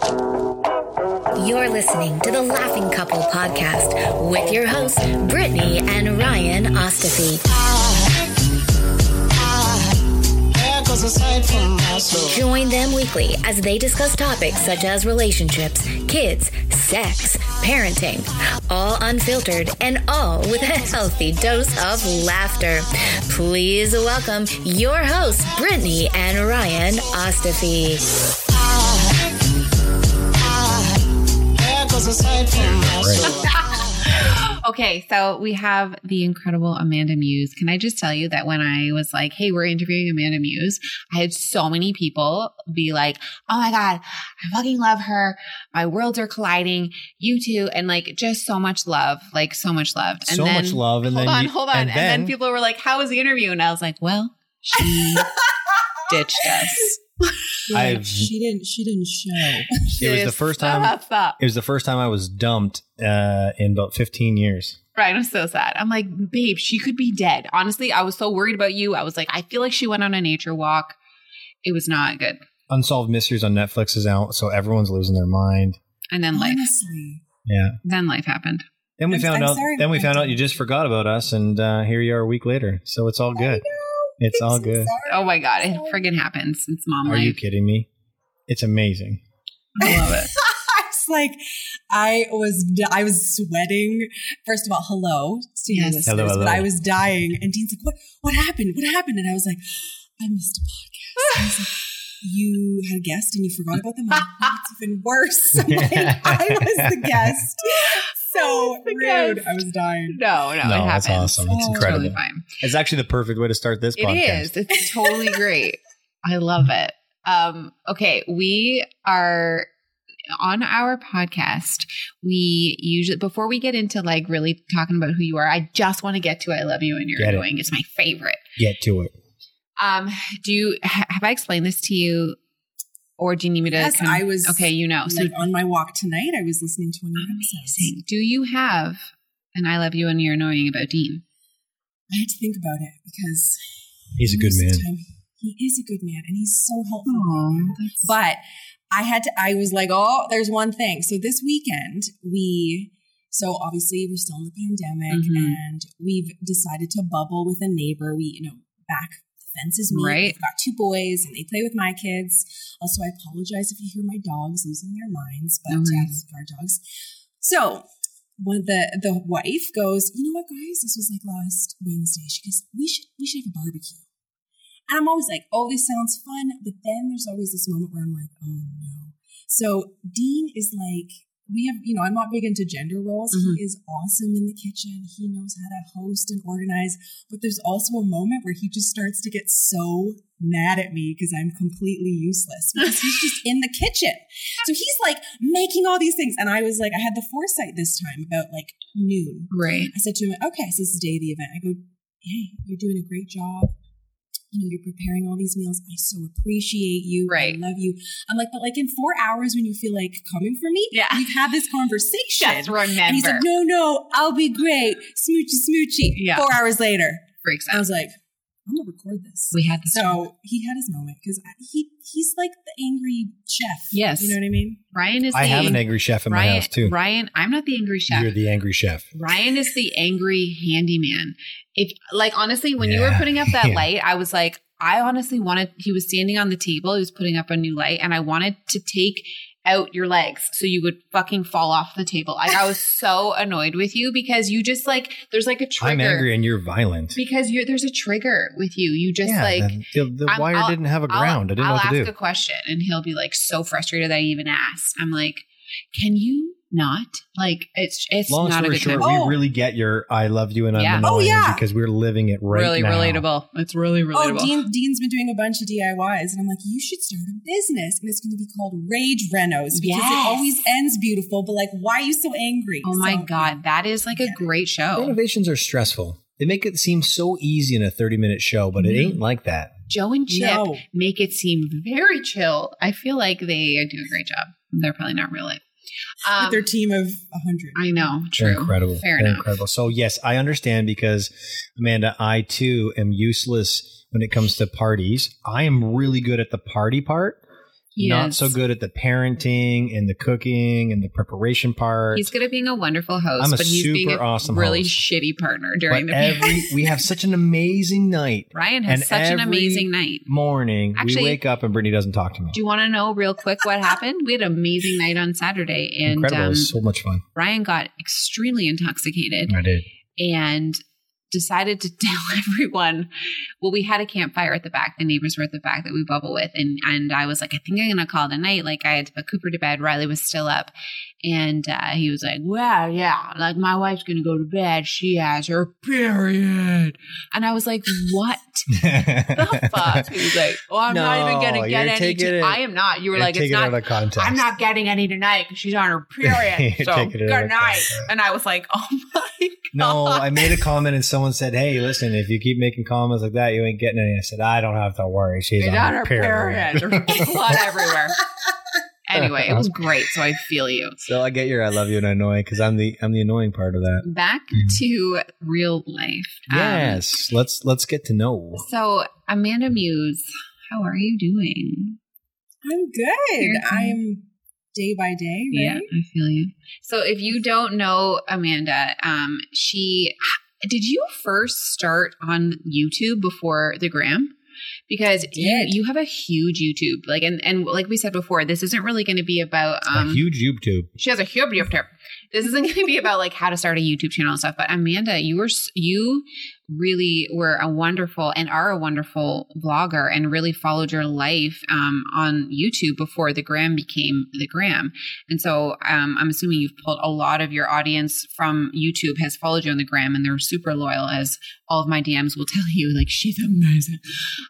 You're listening to the Laughing Couple podcast with your hosts, Brittany and Ryan Ostafy. Join them weekly as they discuss topics such as relationships, kids, sex, parenting, all unfiltered and all with a healthy dose of laughter. Please welcome your hosts, Brittany and Ryan Ostafy. Okay, so we have the incredible Amanda Muse. Can I just tell you that when I was like, hey, we're interviewing Amanda Muse, I had so many people be like, oh my God, I fucking love her. My worlds are colliding. You too. And like, just so much love, like, so much love. And So then, much love, and hold then on, you- hold on. and And, then, then- people were like, how was the interview? And I was like, well, she ditched us. I've- she didn't. She didn't show. It was the first time. Stop, stop. It was the first time I was dumped uh, in about 15 years. Right, I'm so sad. I'm like, babe, she could be dead. Honestly, I was so worried about you. I was like, I feel like she went on a nature walk. It was not good. Unsolved Mysteries on Netflix is out, so everyone's losing their mind. And then life, Honestly, Yeah. then life happened. Then we I'm- found I'm out. sorry Then we about found that. out you just forgot about us, and uh, here you are a week later. So it's all good. It's all good. Oh my god, it friggin' happens. It's mom Are life. you kidding me? It's amazing. I love it. I was like, I was, I was sweating. First of all, hello to your Yes. listeners, Hello, hello. but I was dying. And Dean's like, "What? What happened? What happened?" And I was like, "I missed a podcast." I was like, you had a guest and you forgot about them. I'm like, it's even worse. Like, I was the guest. So rude. I was dying. No, no, No, it happens. that's awesome. It's Oh, incredible. Totally fine. It's actually the perfect way to start this It podcast. is. It's totally great. I love it. Um, okay, we are on our podcast. We usually before we get into like really talking about who you are, I just want to get to I love you and you're Get it. doing. It's my favorite. Get to it. Um, do you ha- have I explained this to you, or do you need me to? Yes, kind of- I was okay. You know, so on my walk tonight, I was listening to one of your episodes. amazing. Do you have an I love you and you're annoying about Dean? I had to think about it because He's a good man. time, he is a good man, and he's so helpful. Aw, right now. that's- But I had to. I was like, oh, there's one thing. So this weekend we. So obviously we're still in the pandemic, Mhm. and we've decided to bubble with a neighbor. We, you know, back me. Right. We've got two boys, and they play with my kids. Also, I apologize if you hear my dogs losing their minds, but worries. Um, our dogs. So when the the wife goes, you know what, guys, this was like last Wednesday. She goes, we should we should have a barbecue. And I'm always like, oh, this sounds fun. But then there's always this moment where I'm like, oh no. So Dean is like, we have, you know, I'm not big into gender roles. Mhm. He is awesome in the kitchen. He knows how to host and organize. But there's also a moment where he just starts to get so mad at me because I'm completely useless because he's just in the kitchen. So he's like making all these things. And I was like, I had the foresight this time about like noon. Right. I said to him, okay, so this is the day of the event. I go, hey, you're doing a great job. You know, you're preparing all these meals. I so appreciate you. Right. I love you. I'm like, but like in four hours when you feel like coming for me, Yeah. we've had this conversation. Just remember. and he's like, no, no, I'll be great. Smoochy, smoochy. Yeah. Four hours later, Freaks I was like, I'm gonna record this. We had this. So he had his moment because he he's like the angry chef. Yes. you know what I mean. Ryan is. I the, have an angry chef in my house too. Ryan, I'm not the angry chef. You're the angry chef. Ryan is the angry handyman. If like honestly, when you were putting up that Yeah. light, I was like, I honestly wanted, he was standing on the table, he was putting up a new light, and I wanted to take out your legs so you would fucking fall off the table. Like I was so annoyed with you because you just like there's like a trigger. I'm angry and you're violent. because you're there's a trigger with you. You just yeah, like the, the, the wire I'll- didn't have a I'll- ground. I didn't I'll know what to ask do. a question and he'll be like so frustrated that I even asked. I'm like, can you not? Like it's it's Long not a story good short, time. Oh. we really get your "I love you" and I'm Yeah. annoying Oh, yeah. because we're living it right really now. relatable. It's really relatable. Oh, Dean, Dean's been doing a bunch of DIYs, and I'm like, you should start a business, and it's going to be called Rage Renos because Yes. it always ends beautiful. But like, why are you so angry? oh my god, that is like a great show. Renovations are stressful. They make it seem so easy in a 30 minute show, but it Mm-hmm. ain't like that. Jo and Chip No. make it seem very chill. I feel like they do a great job. They're probably not real life. Um, With their team of a hundred. I know, They're true. incredible. Fair They're enough. incredible. So yes, I understand because Amanda, I too am useless when it comes to parties. I am really good at the party part. Not so good at the parenting and the cooking and the preparation part. He's good at being a wonderful host, I'm a but he's being a awesome really host. shitty partner during but the every we have such an amazing night. Ryan has and such an amazing night. Morning, Actually- we wake up and Brittany doesn't talk to me. Do you want to know real quick what happened? We had an amazing night on Saturday, and Incredible! it um, was so much fun. Ryan got extremely intoxicated I did. and decided to tell everyone. Well, we had a campfire at the back. The neighbors were at the back that we bubble with, and and I was like, I think I'm gonna call it a night. Like I had to put Cooper to bed. Riley was still up, and uh, he was like, Well, yeah, like my wife's gonna go to bed. She has her period, and I was like, What? the fuck? He was like, Oh, I'm not even gonna get any. to- it- I am not. You were like, It's not. out of context. I'm not getting any tonight because she's on her period. So good it out of night. context. And I was like, Oh my god. No, I made a comment and someone said, "Hey, listen, if you keep making comments like that, you ain't getting any." I said, "I don't have to worry. She's She's on, on her her period." period. There's blood everywhere. Anyway, it was great. So I feel you. so I get your "I love you" and annoying because I'm the I'm the annoying part of that. Back to real life. Um, Yes, let's let's get to know. so Amanda Muse, how are you doing? I'm good. I'm day by day, Yeah. I feel you. So if you don't know Amanda, um, she did you first start on YouTube before the gram? Because you, you have a huge YouTube, like and and like we said before, this isn't really going to be about um a huge YouTube. she has a huge YouTube. This isn't going to be about like how to start a YouTube channel and stuff. But Amanda, you were you really were a wonderful and are a wonderful vlogger and really followed your life um, on YouTube before the gram became the gram. And so um, I'm assuming you've pulled a lot of your audience from YouTube has followed you on the gram and they're super loyal, as all of my DMs will tell you. Like she's amazing.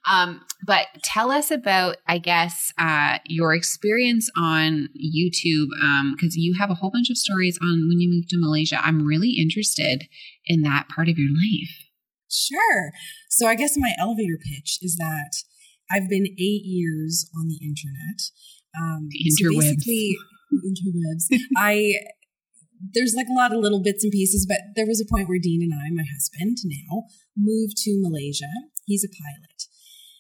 Um, but tell us about, I guess, uh, your experience on YouTube, because you have a whole bunch of stories on when you moved to Malaysia. I'm really interested in that part of your life. Sure. So I guess my elevator pitch is that I've been eight years on the internet. Um, The so interwebs. basically, interwebs. I there's like a lot of little bits and pieces, but there was a point where Dean and I, my husband now, moved to Malaysia. He's a pilot,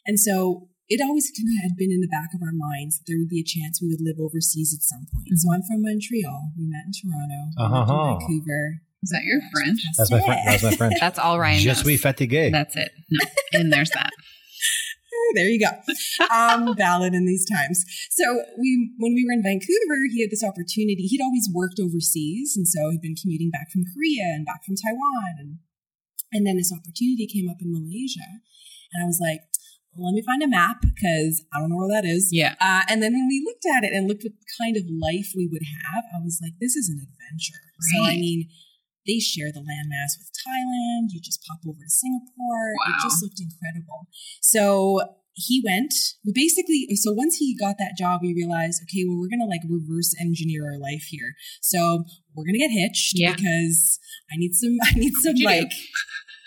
and so it always kind of had been in the back of our minds that there would be a chance we would live overseas at some point. So I'm from Montreal. We met in Toronto. Uh-huh. in Vancouver. Is that your French? That's my friend. That's my friend. That's all Ryan Je knows. suis fatigué. That's it. No, and there's that. there you go. Um, valid in these times. So we, when we were in Vancouver, he had this opportunity. He'd always worked overseas, and so he'd been commuting back from Korea and back from Taiwan, and and then this opportunity came up in Malaysia, and I was like, let me find a map because I don't know where that is. Yeah. Uh, and then when we looked at it and looked what kind of life we would have, I was like, this is an adventure. So I mean. They share the landmass with Thailand. You just pop over to Singapore. Wow. It just looked incredible. So he went. We basically so once he got that job, we realized, okay, well, we're gonna like reverse engineer our life here. So we're gonna get hitched Yeah. because I need some. I need some you like.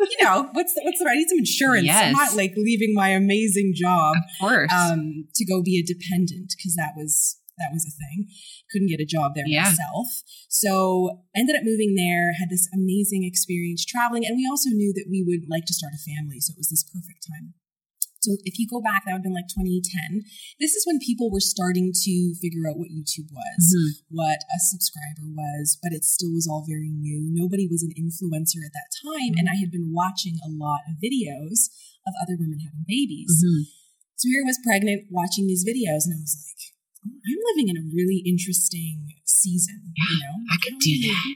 You know what's the, what's the I need some insurance. Yes. I'm not like leaving my amazing job Of course. um, to go be a dependent because that was that was a thing. Couldn't get a job there Yeah. myself, so ended up moving there. Had this amazing experience traveling, and we also knew that we would like to start a family, so it was this perfect time. So if you go back, that would have been like 2010. This is when people were starting to figure out what YouTube was, Mhm. what a subscriber was, but it still was all very new. Nobody was an influencer at that time, and I had been watching a lot of videos of other women having babies. Mhm. So here I was pregnant watching these videos, and I was like, I'm living in a really interesting season. you know, I could do that.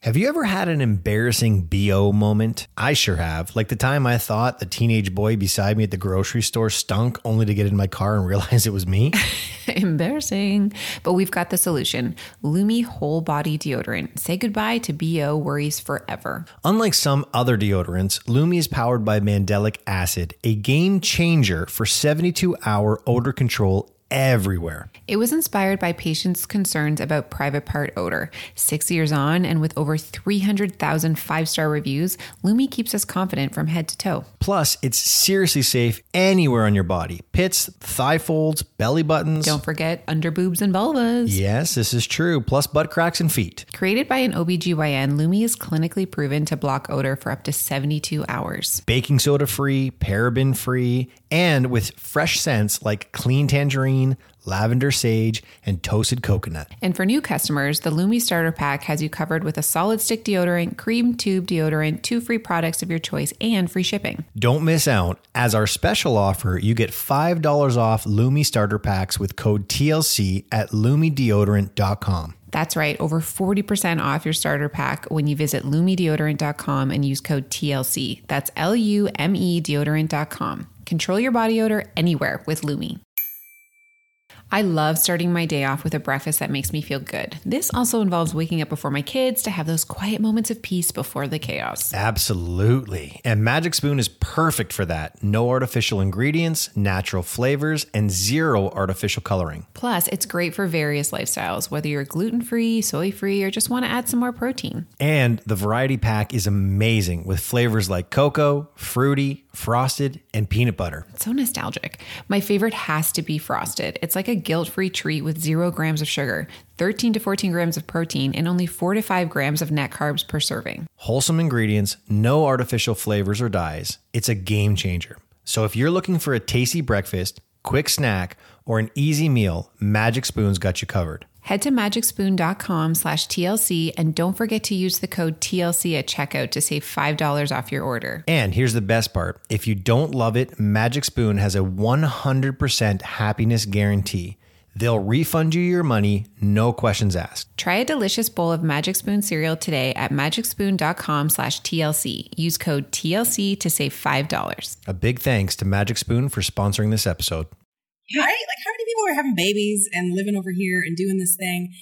Have you ever had an embarrassing BO moment? I sure have. Like the time I thought the teenage boy beside me at the grocery store stunk only to get in my car and realize it was me. Embarrassing. But we've got the solution Lume Whole Body Deodorant. Say goodbye to BO worries forever. Unlike some other deodorants, Lume is powered by mandelic acid, a game changer for 72 hour odor control everywhere. It was inspired by patients' concerns about private part odor. Six years on, and with over 300,000 five star reviews, Lume keeps us confident from head to toe. Plus, it's seriously safe anywhere on your body pits, thigh folds, belly buttons. Don't forget underboobs and vulvas. Yes, this is true. Plus butt cracks and feet. Created by an OBGYN, Lume is clinically proven to block odor for up to 72 hours. Baking soda free, paraben free, and with fresh scents like clean tangerine, lavender sage, and toasted coconut. And for new customers, the Lume Starter Pack has you covered with a solid stick deodorant, cream tube deodorant, two free products of your choice, and free shipping. Don't miss out. As our special offer, you get $5 off Lume starter packs with code TLC at lumedeodorant.com. That's right, over 40% off your starter pack when you visit lumedeodorant.com and use code TLC. That's L U M E deodorant.com. Control your body odor anywhere with Lume. I love starting my day off with a breakfast that makes me feel good. This also involves waking up before my kids to have those quiet moments of peace before the chaos. Absolutely. And Magic Spoon is perfect for that. No artificial ingredients, natural flavors, and zero artificial coloring. Plus, it's great for various lifestyles, whether you're gluten free, soy free, or just want to add some more protein. And the variety pack is amazing with flavors like cocoa, fruity, frosted, and peanut butter. It's so nostalgic. My favorite has to be frosted. It's like a guilt free treat with zero grams of sugar, 13 to 14 grams of protein, and only 4 to 5 grams of net carbs per serving. Wholesome ingredients, no artificial flavors or dyes. It's a game changer. So if you're looking for a tasty breakfast, quick snack, or an easy meal, Magic Spoon's got you covered. Head to magicspoon.com slash TLC and don't forget to use the code TLC at checkout to save $5 off your order. And here's the best part if you don't love it, Magic Spoon has a 100% happiness guarantee. They'll refund you your money, no questions asked. Try a delicious bowl of Magic Spoon cereal today at magicspoon.com slash TLC. Use code TLC to save $5. A big thanks to Magic Spoon for sponsoring this episode. Right? Like, how many people are having babies and living over here and doing this thing?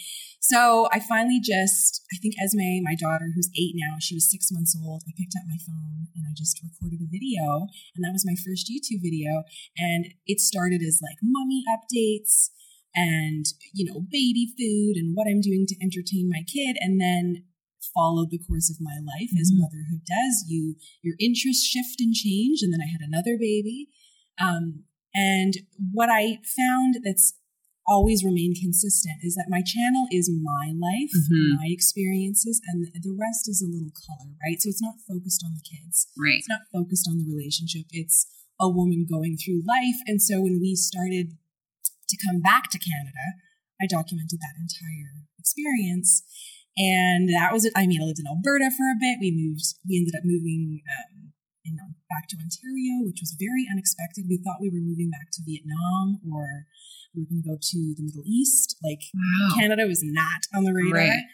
So I finally just, I think Esme, my daughter, who's eight now, she was six months old. I picked up my phone and I just recorded a video, and that was my first YouTube video. And it started as like mommy updates and, you know, baby food and what I'm doing to entertain my kid. And then followed the course of my life as motherhood does. You, your interests shift and change. And then I had another baby. Um, and what I found that's always remained consistent is that my channel is my life, Mhm. my experiences, and the rest is a little color, right? So it's not focused on the kids. Right. It's not focused on the relationship. It's a woman going through life. And so when we started to come back to Canada, I documented that entire experience. And that was it. I mean, I lived in Alberta for a bit. We moved, we ended up moving um, in, back to Ontario, which was very unexpected. We thought we were moving back to Vietnam or we were going to go to the Middle East. Like Wow. Canada was not on the radar. Right.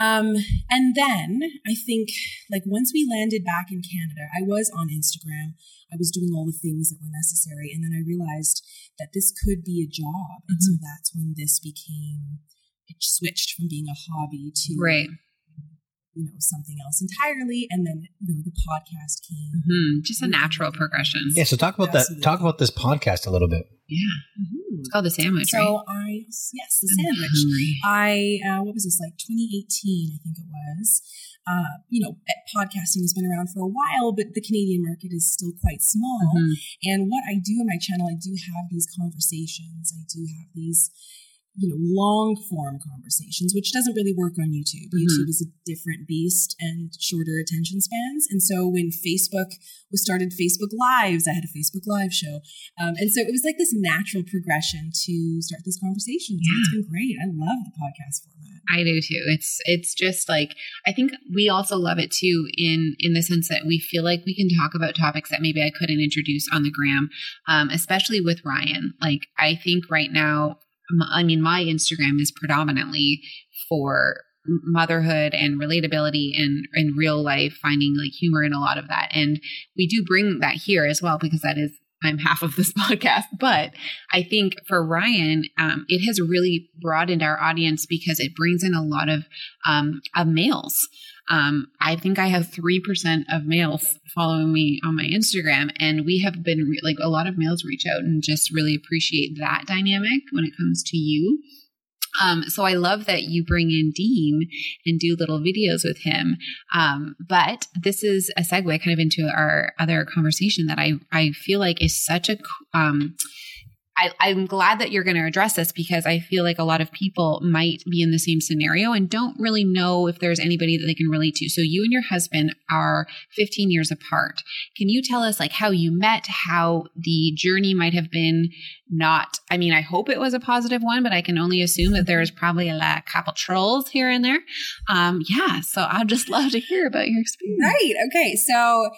Um, and then I think like once we landed back in Canada, I was on Instagram. I was doing all the things that were necessary. And then I realized that this could be a job. And so that's when this became, it switched from being a hobby to, Right. You know, something else entirely. And then, you know, the podcast came. Mhm. Just a natural progression. Yeah, so talk about that. Talk about this podcast a little bit. Yeah. Mhm. It's called the sandwich, right? So I, yes, the I'm sandwich. hungry. I uh, what was this like 2018 I think it was. Uh, you know, eh, podcasting has been around for a while, but the Canadian market is still quite small. Mhm. And what I do in my channel, I do have these conversations. I do have these, you know, long form conversations, which doesn't really work on YouTube. Mhm. YouTube is a different beast and shorter attention spans. And so when Facebook was started Facebook Lives, I had a Facebook Live show. Um, and so it was like this natural progression to start these conversations. And it's been great. I love the podcast format. I do too. It's it's just like I think we also love it too in in the sense that we feel like we can talk about topics that maybe I couldn't introduce on the gram, um, especially with Ryan. Like I think right now, I mean, my Instagram is predominantly for motherhood and relatability and in real life finding like humor in a lot of that and we do bring that here as well because that is i'm half of this podcast but I think for Ryan, um, it has really broadened our audience because it brings in a lot of um, of males. Um, I think I have three percent of males following me on my Instagram, and we have been re- like a lot of males reach out and just really appreciate that dynamic when it comes to you. Um, so I love that you bring in Dean and do little videos with him. Um, but this is a segue kind of into our other conversation that I I feel like is such a um, I, I'm glad that you're going to address this because I feel like a lot of people might be in the same scenario and don't really know if there's anybody that they can relate to. So you and your husband are 15 years apart. Can you tell us like how you met, how the journey might have been not, I mean, I hope it was a positive one, but I can only assume that there's probably a couple trolls here and there. Um, yeah. So I'd just love to hear about your experience. Right. Okay. So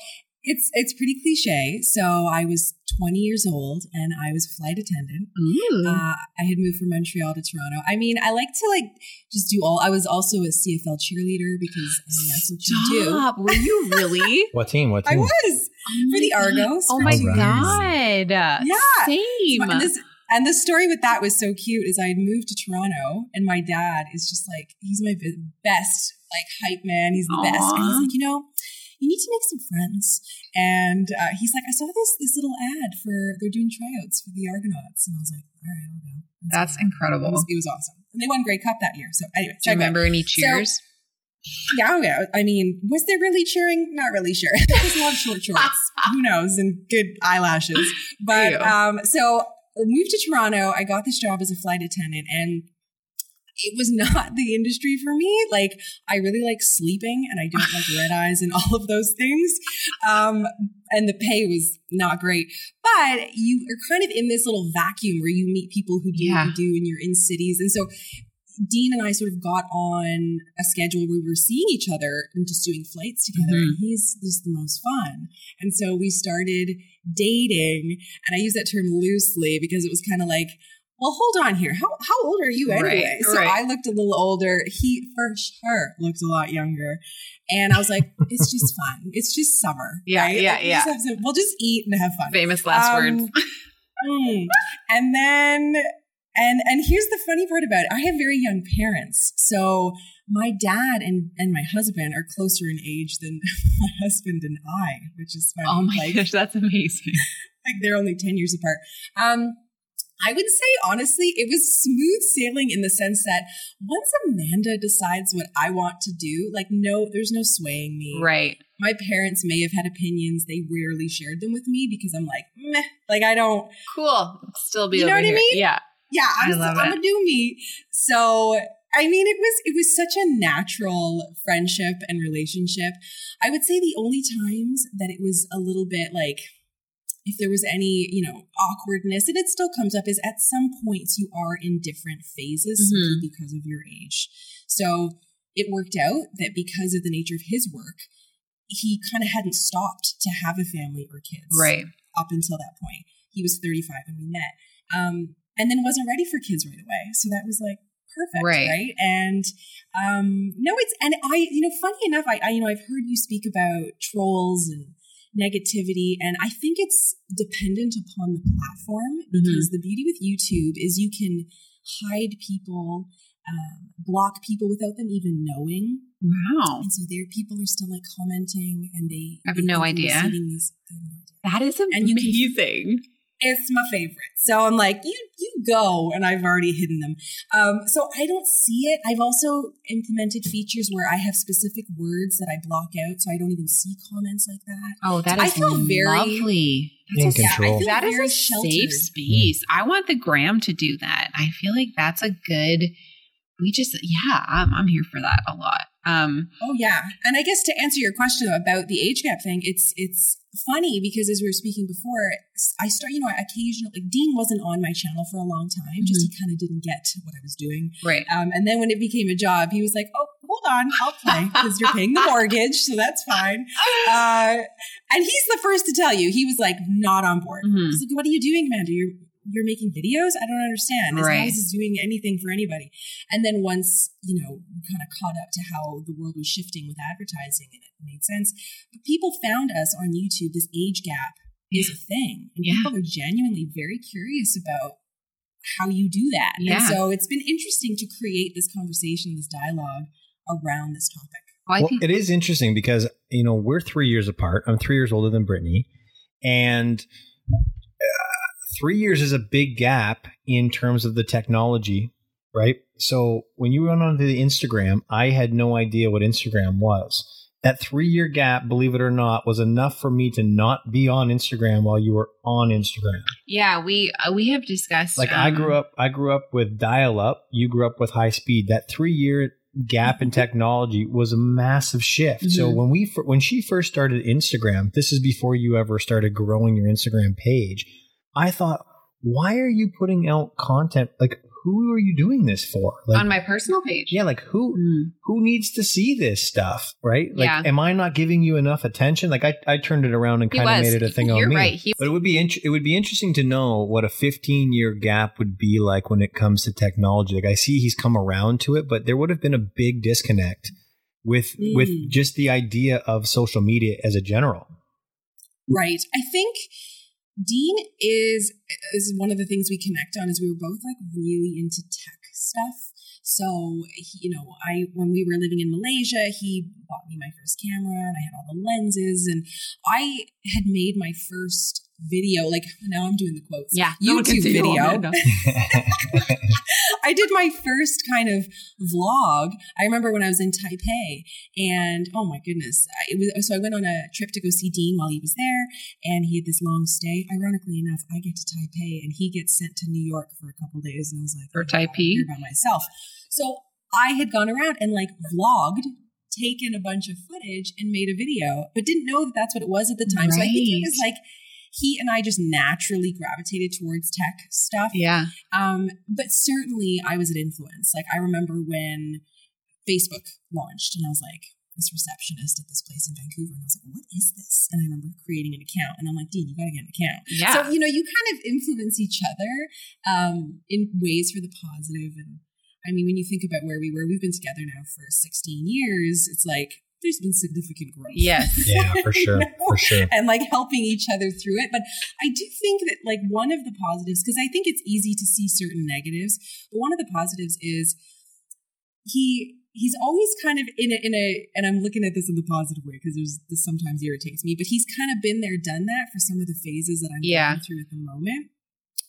it's it's pretty cliche. So I was 20 years old and I was a flight attendant. Ooh. Uh, I had moved from Montreal to Toronto. I mean, I like to like just do all. I was also a CFL cheerleader because I mean that's what you do. Stop. Were you really? What team? What team? I team? was for the Argos. Oh my god! Yeah. same. And this and the story with that was so cute. Is I had moved to Toronto and my dad is just like he's my best like hype man. He's the best. And he's like, you know, you need to make some friends. And uh, he's like, I saw this this little ad for they're doing tryouts for the Argonauts, and I was like, all right, I'll go. So That's incredible. It was, it was awesome, and they won Grey Cup that year. So anyway, Do you remember any cheers? Yeah, oh, yeah. I mean, was there really cheering? Not really sure. there was a lot of short shorts. Who knows? And good eyelashes. But um, so I moved to Toronto. I got this job as a flight attendant, and it was not the industry for me. Like, I really like sleeping, and I don't like red eyes and all of those things. Um, and the pay was not great. But you are kind of in this little vacuum where you meet people who do Yeah. what you do, and you're in cities, and so. Dean and I sort of got on a schedule where we were seeing each other and just doing flights together. Mhm. And he's just the most fun. And so we started dating, and I use that term loosely because it was kind of like, well, hold on here. How how old are you anyway? Right, so right. I looked a little older. He for sure looked a lot younger. And I was like, it's just fun. It's just summer. Yeah, right? yeah, Like, yeah. just some- we'll just eat and have fun. Famous last Um, words. mm. And then and and here's the funny part about it. I have very young parents. So my dad and and my husband are closer in age than my husband and I, which is funny. Oh my like, gosh, that's amazing. like they're only 10 years apart. Um I would say honestly, it was smooth sailing in the sense that once Amanda decides what I want to do, like no, there's no swaying me. Right. My parents may have had opinions. They rarely shared them with me because I'm like, meh, like I don't Cool. Still be You know what I mean? Yeah. yeah, I'm, I love I'm it. a do me. So I mean, it was it was such a natural friendship and relationship. I would say the only times that it was a little bit like if there was any, you know, awkwardness, and it still comes up, is at some points you are in different phases Mhm. because of your age. So it worked out that because of the nature of his work, he kind of hadn't stopped to have a family or kids Right. up until that point. He was 35 when we met. Um, and then wasn't ready for kids right away. So that was like perfect. Right. Right. And um, no, it's, and I, you know, funny enough, I, I, you know, I've heard you speak about trolls and negativity. And I think it's dependent upon the platform because the beauty with YouTube is you can hide people, um, block people without them even knowing. Wow. And so there, people are still like commenting, and they I have they no idea. These, they have no idea. That is And you can- amazing. It's my favorite. So I'm like, you you go, and I've already hidden them. Um, so I don't see it. I've also implemented features where I have specific words that I block out, so I don't even see comments like that. oh, that I is feel very- lovely. In Yeah, I control. feel That is a sheltered. safe space. I want the gram to do that. I feel like that's a good. We just yeah, I'm I'm here for that a lot. Um, Oh yeah, and I guess to answer your question about the age gap thing, it's it's funny because as we were speaking before, I start you know occasionally like Dean wasn't on my channel for a long time, just he kind of didn't get what I was doing. right. Um, and then when it became a job, he was like, "Oh, hold on, I'll play because you're paying the mortgage, so that's fine." Uh, and he's the first to tell you he was like not on board. Mhm. He's like, "What are you doing, Amanda? You're you're making videos? I don't understand. As Right. long as it's doing anything for anybody." And then once you know we kind of caught up to how the world was shifting with advertising, and it made sense. But people found us on YouTube. This age gap is a thing, and Yeah. people are genuinely very curious about how you do that. Yeah. And so it's been interesting to create this conversation, this dialogue around this topic. Well, well, it is interesting because you know we're three years apart. I'm three years older than Brittany, and three years is a big gap in terms of the technology, right? So when you went onto the Instagram, I had no idea what Instagram was. That three year gap, believe it or not, was enough for me to not be on Instagram while you were on Instagram. yeah, we uh, we have discussed Like I um, grew up, I grew up with dial up. You grew up with high speed. That three year gap in technology was a massive shift. So Mhm. when we when she first started Instagram, this is before you ever started growing your Instagram page. I thought, why are you putting out content? Like, who are you doing this for? Like, on my personal page. yeah, like who Mm. who needs to see this stuff, right? Like, Yeah. am I not giving you enough attention? Like, I, I turned it around and kind of made it a thing You're on me. right. He- but it would be int- it would be interesting to know what a 15 year gap would be like when it comes to technology. Like, I see he's come around to it, but there would have been a big disconnect with with Mm. just the idea of social media as a general. Right. I think Dean is is one of the things we connect on is we were both like really into tech stuff. So he, you know, I when we were living in Malaysia, he bought me my first camera and I had all the lenses and I had made my first video like now I'm doing the quotes. Yeah, no one can YouTube see you, video. I did my first kind of vlog. I remember when I was in Taipei, and oh my goodness, I- was so I went on a trip to go see Dean while he was there, and he had this long stay. Ironically enough, I get to Taipei, and he gets sent to New York for a couple days, and I was like, For "Oh, Taipei? by myself. So I had gone around and like vlogged. Taken a bunch of footage and made a video, but didn't know that that's what it was at the time. So I think it was like he and I just naturally gravitated towards tech stuff. Yeah. Um, but certainly I was an influence. Like I remember when Facebook launched and I was like, this receptionist at this place in Vancouver. And I was like, what is this? And I remember creating an account and I'm like, Dean, you got to get an account. Yeah. So, you know, you kind of influence each other um, in ways for the positive. And I mean, when you think about where we were, we've been together now for 16 years. It's like, there's been significant growth. Yes. Yeah, for sure, for sure. and like helping each other through it. But I do think that like one of the positives, because I think it's easy to see certain negatives, but one of the positives is he he's always kind of in a in a and I'm looking at this in the positive way because there's this sometimes irritates me, but he's kind of been there, done that for some of the phases that I'm Yeah. going through at the moment.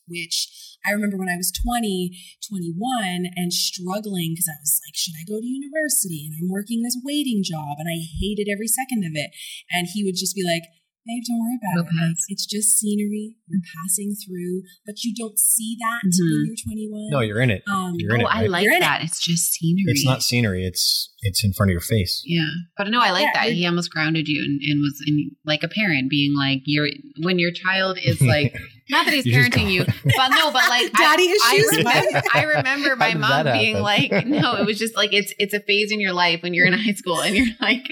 Which I remember when I was 20, 21 and struggling because I was like, should I go to university? And I'm working this waiting job and I hated every second of it. And he would just be like, babe, don't worry about Go it. Like, it's just scenery. You're passing through, but you don't see that Mhm. when you're 21. No, you're in it. Um, You're in Oh, it. I like You're it. that. It's just scenery. It's not scenery. It's it's in front of your face. Yeah, but no, I like Yeah, that. you're- He almost grounded you and, and was in, like a parent, being like, "You're when your child is like, not that he's You parenting you, but no, but like, Daddy I, issues? I remember, I remember my mom being like, "No, it was just like it's it's a phase in your life when you're in high school and you're like,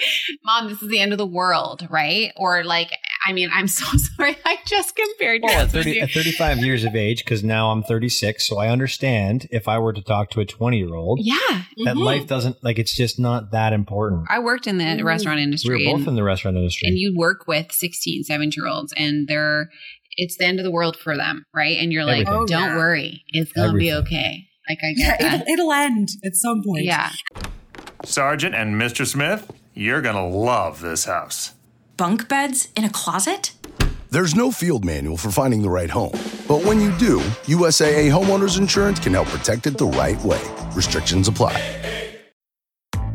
mom, this is the end of the world, right?" Or like, I mean, I'm so sorry, I just compared your Well, at, 30, you. at 35 years of age, because now I'm 36, so I understand if I were to talk to a 20 year old, Yeah, that Mhm. life doesn't, like, it's just not that important. I worked in the Mhm. restaurant We industry. were both and- in the restaurant industry. and you work with 16 17 year olds and they're it's the end of the world for them right and you're like Everything. Oh, don't yeah. worry it's gonna be okay like i Yeah, that it'll, it'll end at some point. yeah Sergeant and Mr. Smith, you're gonna love this house. Bunk beds in a closet? There's no field manual for finding the right home. But when you do, USAA Homeowners Insurance can help protect it the right way. Restrictions apply.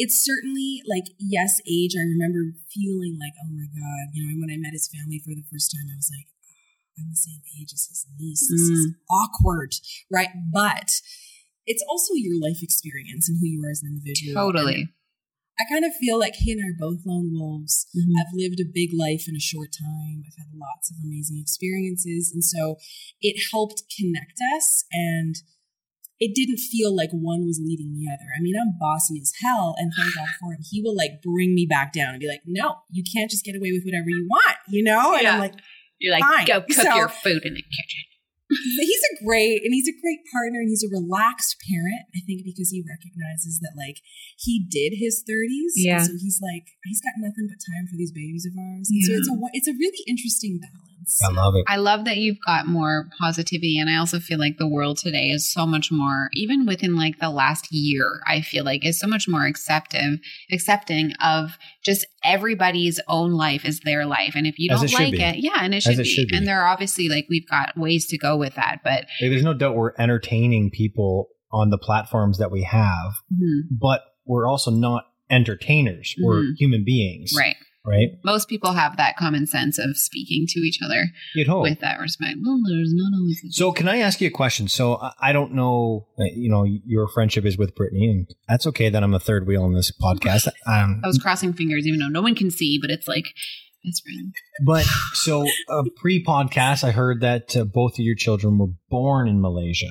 it's certainly like yes, age. I remember feeling like, oh my god, you know, and when I met his family for the first time, I was like, oh, I'm the same age as his niece. This is Mm. awkward, right? But it's also your life experience and who you are as an individual. Totally. And I kind of feel like he and I are both lone wolves. Mhm. I've lived a big life in a short time. I've had lots of amazing experiences. And so it helped connect us and it didn't feel like one was leading the other. I mean, I'm bossy as hell, and thank God for him. He will like bring me back down and be like, no, you can't just get away with whatever you want, you know? And Yeah. I'm like, You're like, Fine. go cook So- your food in the kitchen. he's a great and he's a great partner and he's a relaxed parent i think because he recognizes that like he did his 30s Yeah. so he's like he's got nothing but time for these babies of ours and so it's a it's a really interesting balance I love it. I love that you've got more positivity. And I also feel like the world today is so much more, even within like the last year, I feel like is so much more acceptive, accepting of just everybody's own life is their life. And if you As don't it like it, yeah, and it should, it be. should be. And there are obviously like we've got ways to go with that. But Like, there's no doubt we're entertaining people on the platforms that we have, mhm, but we're also not entertainers. We're Mhm. human beings. right. Right? Most people have that common sense of speaking to each other You'd hope. with that respect. Well, there's not always. So, can I ask you a question? So, I- don't know, uh, you know, your friendship is with Brittany, and that's okay that I'm a third wheel in this podcast. Um, I was crossing fingers, even though no one can see, but it's like best friend. but so, uh, pre podcast, I heard that uh, both of your children were born in Malaysia.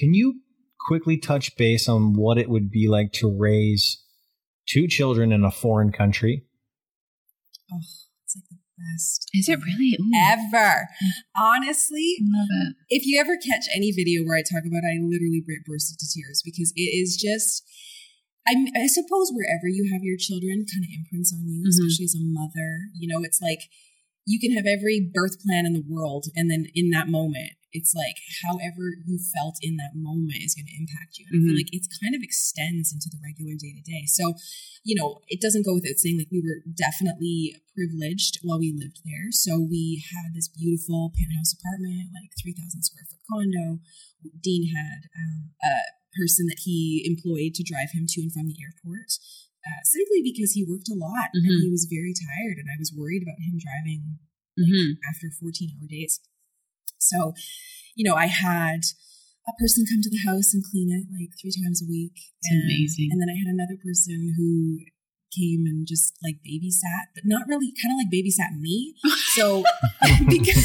Can you quickly touch base on what it would be like to raise two children in a foreign country? Oh it's like the best Is it really? Ooh, ever honestly love it. if you ever catch any video where I talk about it, I literally burst into tears because it is just. I, I suppose wherever you have your children kind of imprints on you, Mhm. especially as a mother. You know, it's like you can have every birth plan in the world, and then in that moment, it's like however you felt in that moment is going to impact you. And I Mhm. feel like it's kind of extends into the regular day to day. So, you know, it doesn't go without saying like we were definitely privileged while we lived there. So we had this beautiful penthouse apartment, like 3,000 square foot condo. Dean had um, a person that he employed to drive him to and from the airport. Uh, simply because he worked a lot Mhm. and he was very tired, and I was worried about him driving Mhm. after 14 hour days. So, you know, I had a person come to the house and clean it like three times a week. It's and, amazing. And then I had another person who came and just like babysat, but not really kind of like babysat me. So, because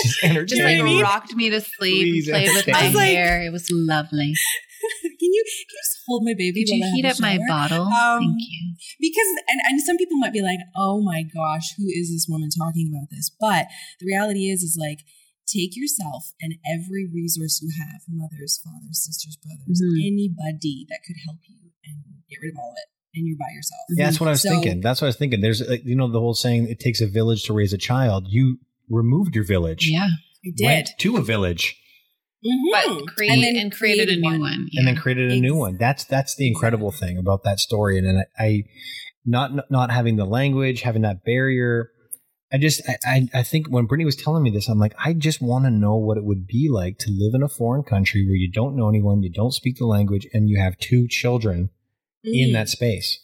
Just Just like rocked me to sleep, Please played with my I like- hair. It was lovely. can you can you just hold my baby? Could you I heat have up my bottle? Um, Thank you. because and, and some people might be like oh my gosh who is this woman talking about this but the reality is is like take yourself and every resource you have mothers fathers sisters brothers Mhm. anybody that could help you and get rid of all of it and you're by yourself Yeah, that's what I was So- thinking. That's what I was thinking. There's, like, you know, the whole saying, it takes a village to raise a child. You removed your village. Yeah. i did Went to a village Mhm. But create And and, then created a new one. one. and then created a new one. That's that's the incredible thing about that story. And then I, I not not having the language, having that barrier. I just I, I I think when Brittany was telling me this, I'm like, I just want to know what it would be like to live in a foreign country where you don't know anyone, you don't speak the language, and you have two children in Mm. that space.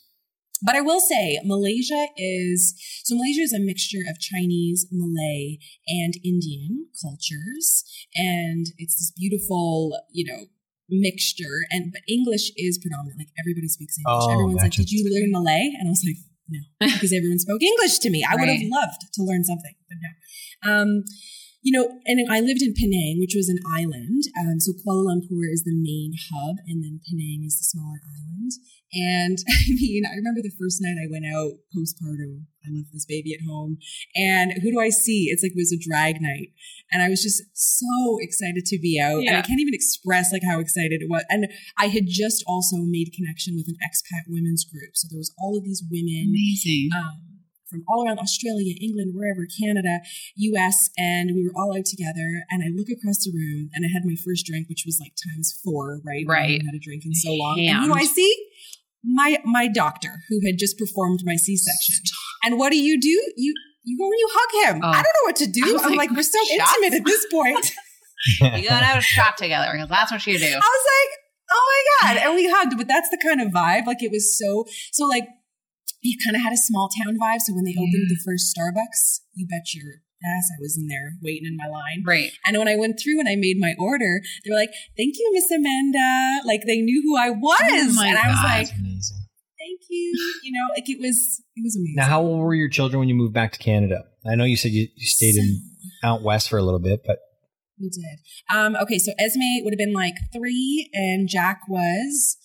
But I will say, Malaysia is so Malaysia is a mixture of Chinese, Malay, and Indian cultures, and it's this beautiful, you know, mixture. And but English is predominant; like everybody speaks English. Oh, Everyone's like, gotcha. "Did you learn Malay?" And I was like, "No," because everyone spoke English to me. I would have loved to learn something, but no. Um, you know, and I lived in Penang, which was an island. Um, so Kuala Lumpur is the main hub, and then Penang is the smaller island. And I mean, I remember the first night I went out postpartum. I left this baby at home, and who do I see? It's like it was a drag night, and I was just so excited to be out, and I can't even express like how excited it was. And I had just also made connection with an expat women's group, so there was all of these women Amazing. um, from all around Australia, England, wherever, Canada, US, and we were all out together. And I look across the room and I had my first drink, which was like times four, right? I Right. hadn't had a drink in so long. And who do I see? My my doctor who had just performed my C section. And what do you do? You you go and you hug him. Oh. I don't know what to do. I'm like, like, we're so shots? intimate at this point. you gotta have a shot together because that's what you do. I was like, oh my God. And we hugged, but that's the kind of vibe. Like it was so, so like, it kind of had a small town vibe. So when they opened the first Starbucks, you bet your ass I was in there waiting in my line. Right. And when I went through and I made my order, they were like, thank you, Miss Amanda. Like they knew who I was. Oh and I was God. like, Amazing. thank you. You know, like it was, it was amazing. Now, how old were your children when you moved back to Canada? I know you said you, you stayed in out west for a little bit, but We did. Um, okay, so Esme would have been like three, and Jack was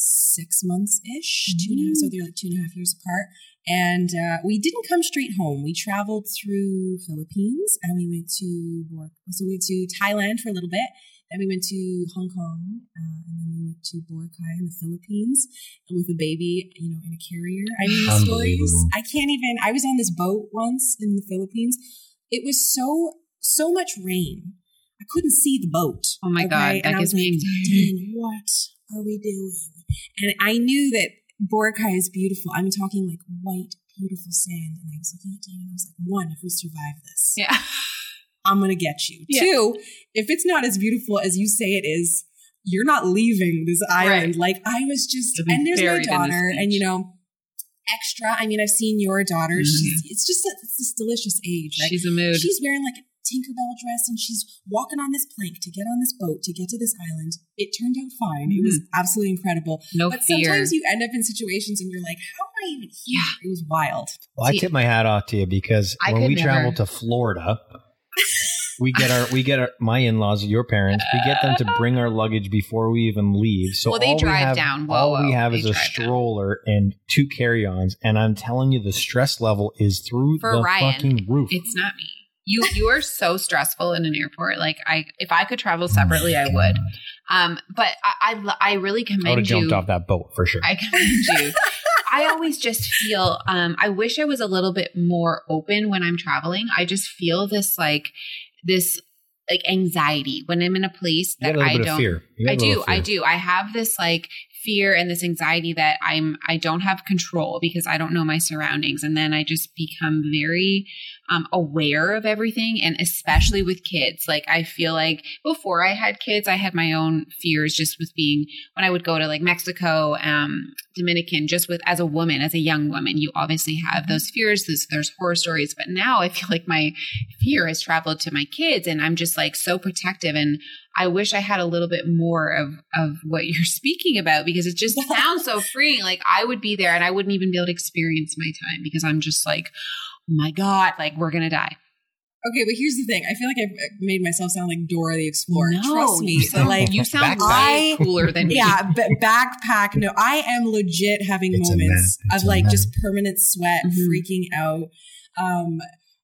six months ish, two and a half. So they're like two and a half years apart. And uh, we didn't come straight home. We traveled through Philippines, and we went to Bor- so we went to Thailand for a little bit. Then we went to Hong Kong, uh, and then we went to Boracay in the Philippines with a baby, you know, in a carrier. I mean, the stories. I can't even. I was on this boat once in the Philippines. It was so so much rain. I couldn't see the boat. Oh my God, that And I gives was me like, anxiety. "Dang, what are we doing? And I knew that Boracay is beautiful. I'm talking like white, beautiful sand. And I was looking at Dan and I was like, one, if we survive this, Yeah. I'm going to get you. Yeah. Two, if it's not as beautiful as you say it is, you're not leaving this island. Like I was just, and there's my buried in this daughter, and you know, extra. I mean, I've seen your daughter. Mhm. She's, it's just, a, it's this delicious age. Right? She's a mood. She's wearing like a Tinkerbell dress and she's walking on this plank to get on this boat to get to this island. It turned out fine. It was absolutely incredible. Mm-hmm. No but fear. sometimes you end up in situations and you're like, how am I even here? It was wild. well, I See- tip my hat off to you because I when we never. travel to Florida, we get our we get our my in laws, your parents, we get them to bring our luggage before we even leave. So Well, they all we drive have- down. Whoa, all we have They is a drive down. stroller and two carry-ons, and I'm telling you, the stress level is through For the Ryan, fucking roof. It's not me. You you are so stressful in an airport. Like I, if I could travel separately, I would. Um, but I, I, I really I would have commend jumped you. off that boat for sure. I commend you. I always just feel. Um, I wish I was a little bit more open when I'm traveling. I just feel this like this like anxiety when I'm in a place that a I don't. You I do. I do. I have this like fear and this anxiety that I'm I don't have control because I don't know my surroundings and then I just become very um, aware of everything and especially with kids like I feel like before I had kids I had my own fears just with being when I would go to like Mexico um Dominican just with as a woman as a young woman you obviously have those fears there's, there's horror stories but now I feel like my fear has traveled to my kids and I'm just like so protective and I wish I had a little bit more of of what you're speaking about because it just sounds so freeing. Like I would be there and I wouldn't even be able to experience my time because I'm just like, my God, like we're gonna die. Okay, but here's the thing. I feel like I've made myself sound like Dora the Explorer. No, Trust me. So like you sound I- way cooler than me. yeah, b- backpack. No, I am legit having It's moments of like just permanent sweat, Mhm. freaking out. Um,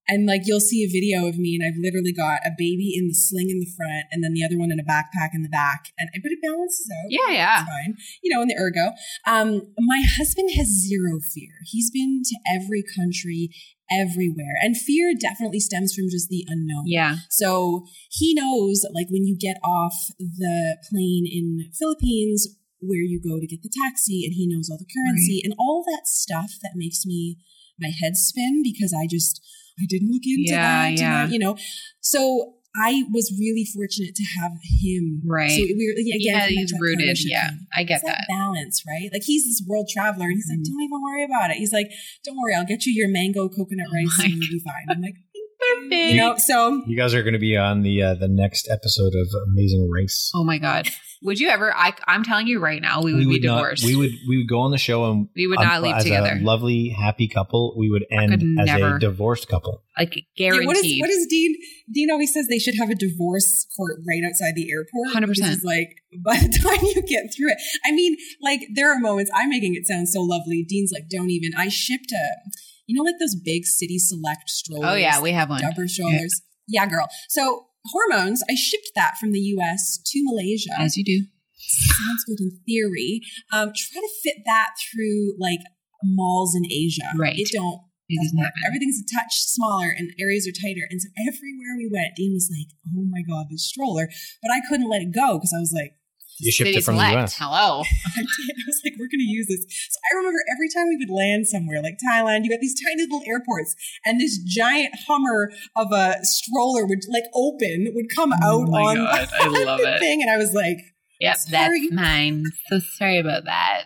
and like you'll see a video of me, and I've literally got a baby in the sling in the front, and then the other one in a backpack in the back, and but it balances out. Yeah, yeah. It's fine. You know, in the ergo. Um, my husband has zero fear. He's been to every country, everywhere, and fear definitely stems from just the unknown. Yeah. So he knows, like, when you get off the plane in Philippines, where you go to get the taxi, and he knows all the currency and all that stuff that makes me my head spin because I just I didn't look into Yeah, that, yeah. I- you know. So I was really fortunate to have him. Right. So we were again. Yeah, he's that rooted. partnership Yeah, thing. I get It's that that. balance, right? Like he's this world traveler, and he's Mm-hmm. like, "Don't even worry about it." He's like, "Don't worry, I'll get you your mango coconut rice, my and you'll be fine." I'm like, Perfect. you know, so You guys are going to be on the uh, the next episode of Amazing Race. Oh my God. Would you ever? I, I'm telling you right now, we would, be not- divorced. we would we would go on the show and We would not leave as together. A lovely, happy couple. We would end as never. a divorced couple. like Yeah, guaranteed. what is what is Dean? Dean always says they should have a divorce court right outside the airport. 100%. because like by the time you get through it, I mean, like there are moments I'm making it sound so lovely. Dean's like, don't even. I shipped a, you know, like those big city select strollers. Oh, yeah, we have one. Dumper strollers. Yeah. girl. So hormones. I shipped that from the U.S. to Malaysia. As you do. Sounds good in theory. Um, try to fit that through like malls in Asia. Right. It don't. It doesn't happen. Everything's a touch smaller and areas are tighter. And so everywhere we went, Dean was like, "Oh my god, this stroller!" But I couldn't let it go because I was like, You shipped it from select. the U.S. Hello. I was like, we're going to use this. So I remember every time we would land somewhere, like Thailand, you got these tiny little airports, and this giant Hummer of a stroller would like open, would come oh out Oh on God, I love the it. thing, and I was like, Yep, Sorry. that's mine. So sorry about that.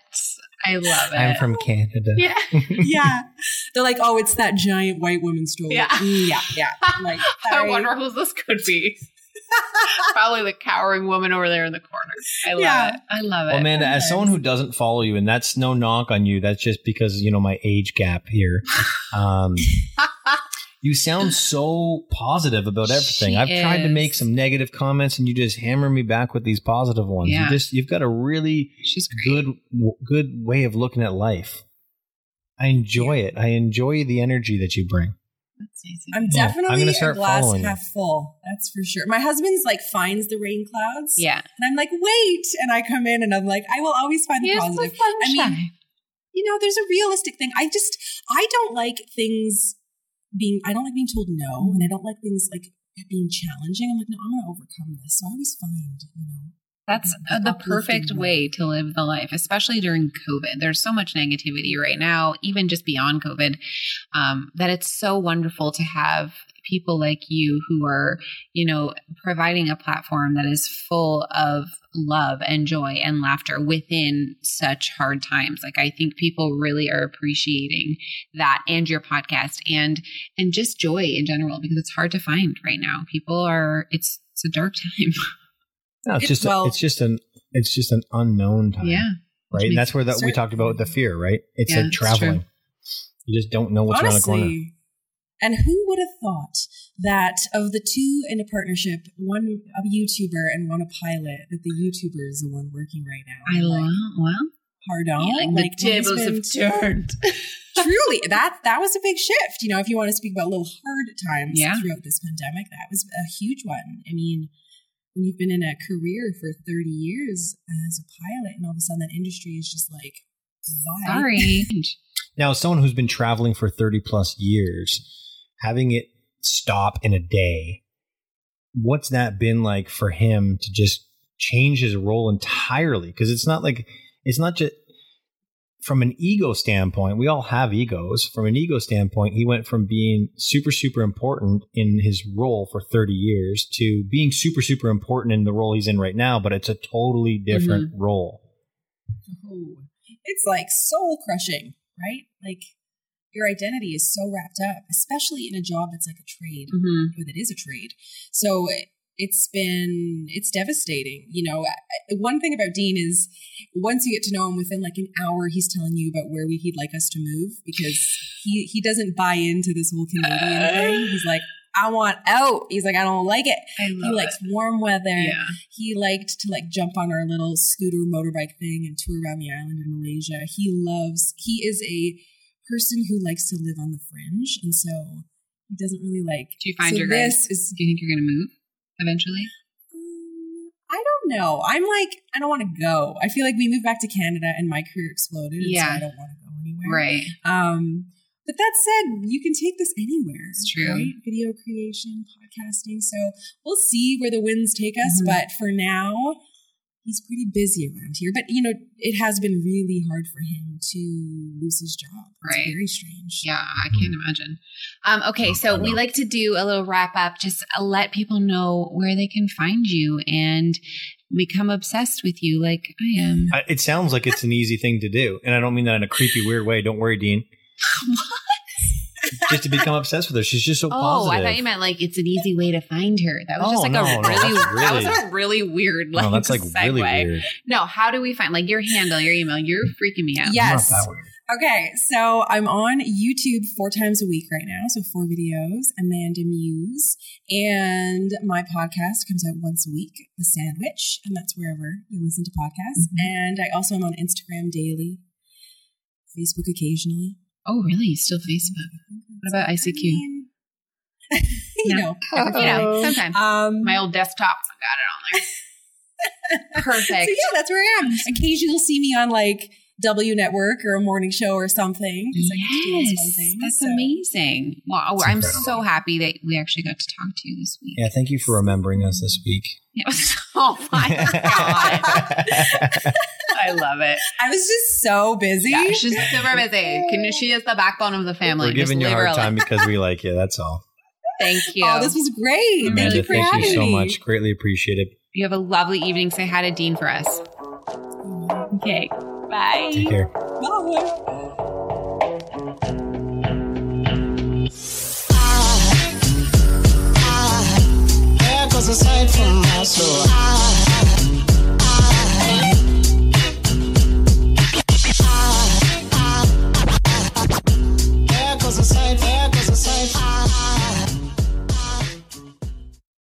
I love it. I'm from Canada. Yeah. yeah. They're like, oh, it's that giant white woman stroller. Yeah. Yeah, yeah. I'm like, I wonder who this could be. Probably the cowering woman over there in the corner. I love Yeah. it. I love it. Well, Amanda, as someone who doesn't follow you, and that's no knock on you, that's just because you know my age gap here. Um, you sound so positive about everything. She I've tried to make some negative comments, and you just hammer me back with these positive ones. Yeah. You just you've got a really She's great. good good way of looking at life. I enjoy it. I enjoy the energy that you bring. That's nice. I'm Yeah, I'm definitely a glass half full. That's for sure. My husband's like finds the rain clouds. Yeah. And I'm like, wait. And I come in and I'm like, I will always find the Here's positive. the I sunshine. mean, you know, there's a realistic thing. I just, I don't like things being, I don't like being told no. And I don't like things like being challenging. I'm like, no, I'm going to overcome this. So I always find, you know, That's the uh, the perfect way to live the life, especially during COVID. There's so much negativity right now, even just beyond COVID, um, that it's so wonderful to have people like you who are, you know, providing a platform that is full of love and joy and laughter within such hard times. Like I think people really are appreciating that and your podcast and and just joy in general because it's hard to find right now. People are it's it's a dark time. No, it's, It's- just well- a, it's just an it's just an unknown time. yeah. right. And that's where that we talked about the fear. Right. It's Yeah, like traveling. true. You just don't know what's around the corner. And who would have thought that of the two in a partnership, one a YouTuber and one a pilot, that the YouTuber is the one working right now? I like, love well. pardon, Yeah, like, like the tables have turned. truly that that was a big shift you know if you want to speak about little hard times Yeah. throughout this pandemic that was a huge one i mean when you've been in a career for 30 years as a pilot and all of a sudden that industry is just like bye. Sorry. Now, as someone who's been traveling for 30 plus years, having it stop in a day, what's that been like for him to just change his role entirely? Because it's not like, it's not just from an ego standpoint, we all have egos. From an ego standpoint, he went from being super, super important in his role for 30 years to being super, super important in the role he's in right now, but it's a totally different role. Ooh. it's like soul crushing right like your identity is so wrapped up especially in a job that's like a trade Mhm. or that is a trade so it's been it's devastating you know one thing about dean is once you get to know him within like an hour he's telling you about where we, he'd like us to move because he he doesn't buy into this whole canadian uh. thing he's like i want out he's like i don't like it he likes it. warm weather Yeah. he liked to like jump on our little scooter motorbike thing and tour around the island in Malaysia. He loves, he is a person who likes to live on the fringe. And so he doesn't really like. Do you find so your this guys? is, Do you think you're going to move eventually? um, I don't know. I'm like, I don't want to go. I feel like we moved back to Canada and my career exploded. And Yeah. So I don't want to go anywhere. Right. Um, but that said, you can take this anywhere. It's true. Right? Video creation, podcasting. So we'll see where the winds take us. Mhm. But for now, he's pretty busy around here. But you know, it has been really hard for him to lose his job. It's Right. very strange. Yeah, I can't imagine. Um, okay, so we like to do a little wrap up, just uh, let people know where they can find you and become obsessed with you like I am. I- It sounds like it's an easy thing to do, and I don't mean that in a creepy, weird way. Don't worry, Dean. just to become obsessed with her. She's just so positive. Oh, positive. I thought you meant like it's an easy way to find her. That was Oh, just like no, a no, really, that's that was a really weird like, no, that's like segue. really weird. No, how do we find like your handle, your email? You're freaking me out. Yes. Not that weird. Okay, so I'm on YouTube four times a week right now. So four videos, Amanda Muse. And my podcast comes out once a week, The Sandwich, and that's wherever you listen to podcasts. Mm-hmm. And I also am on Instagram daily, Facebook occasionally. Oh, really? Still Facebook? What about ICQ? you No. know, you know, sometimes Um, my old desktop, got it on there. Perfect. So yeah, that's where I am. Occasionally, you'll see me on like W Network or a morning show or something. 'cause I get to do those fun Yes, things, that's so. amazing. Wow, It's I'm incredible. so happy that we actually got to talk to you this week. Yeah, thank you for remembering us this week. It was- oh my god, I love it. I was just so busy. Yeah, she's super busy. Can, she is the backbone of the family. We're giving Just you a hard time because we like you. That's all. Thank oh, you. Oh, this was great. Thank Amanda, you for thank having you so me. much. Greatly appreciate it. You have a lovely evening. Say hi to Dean for us. Okay. Bye. Take care. There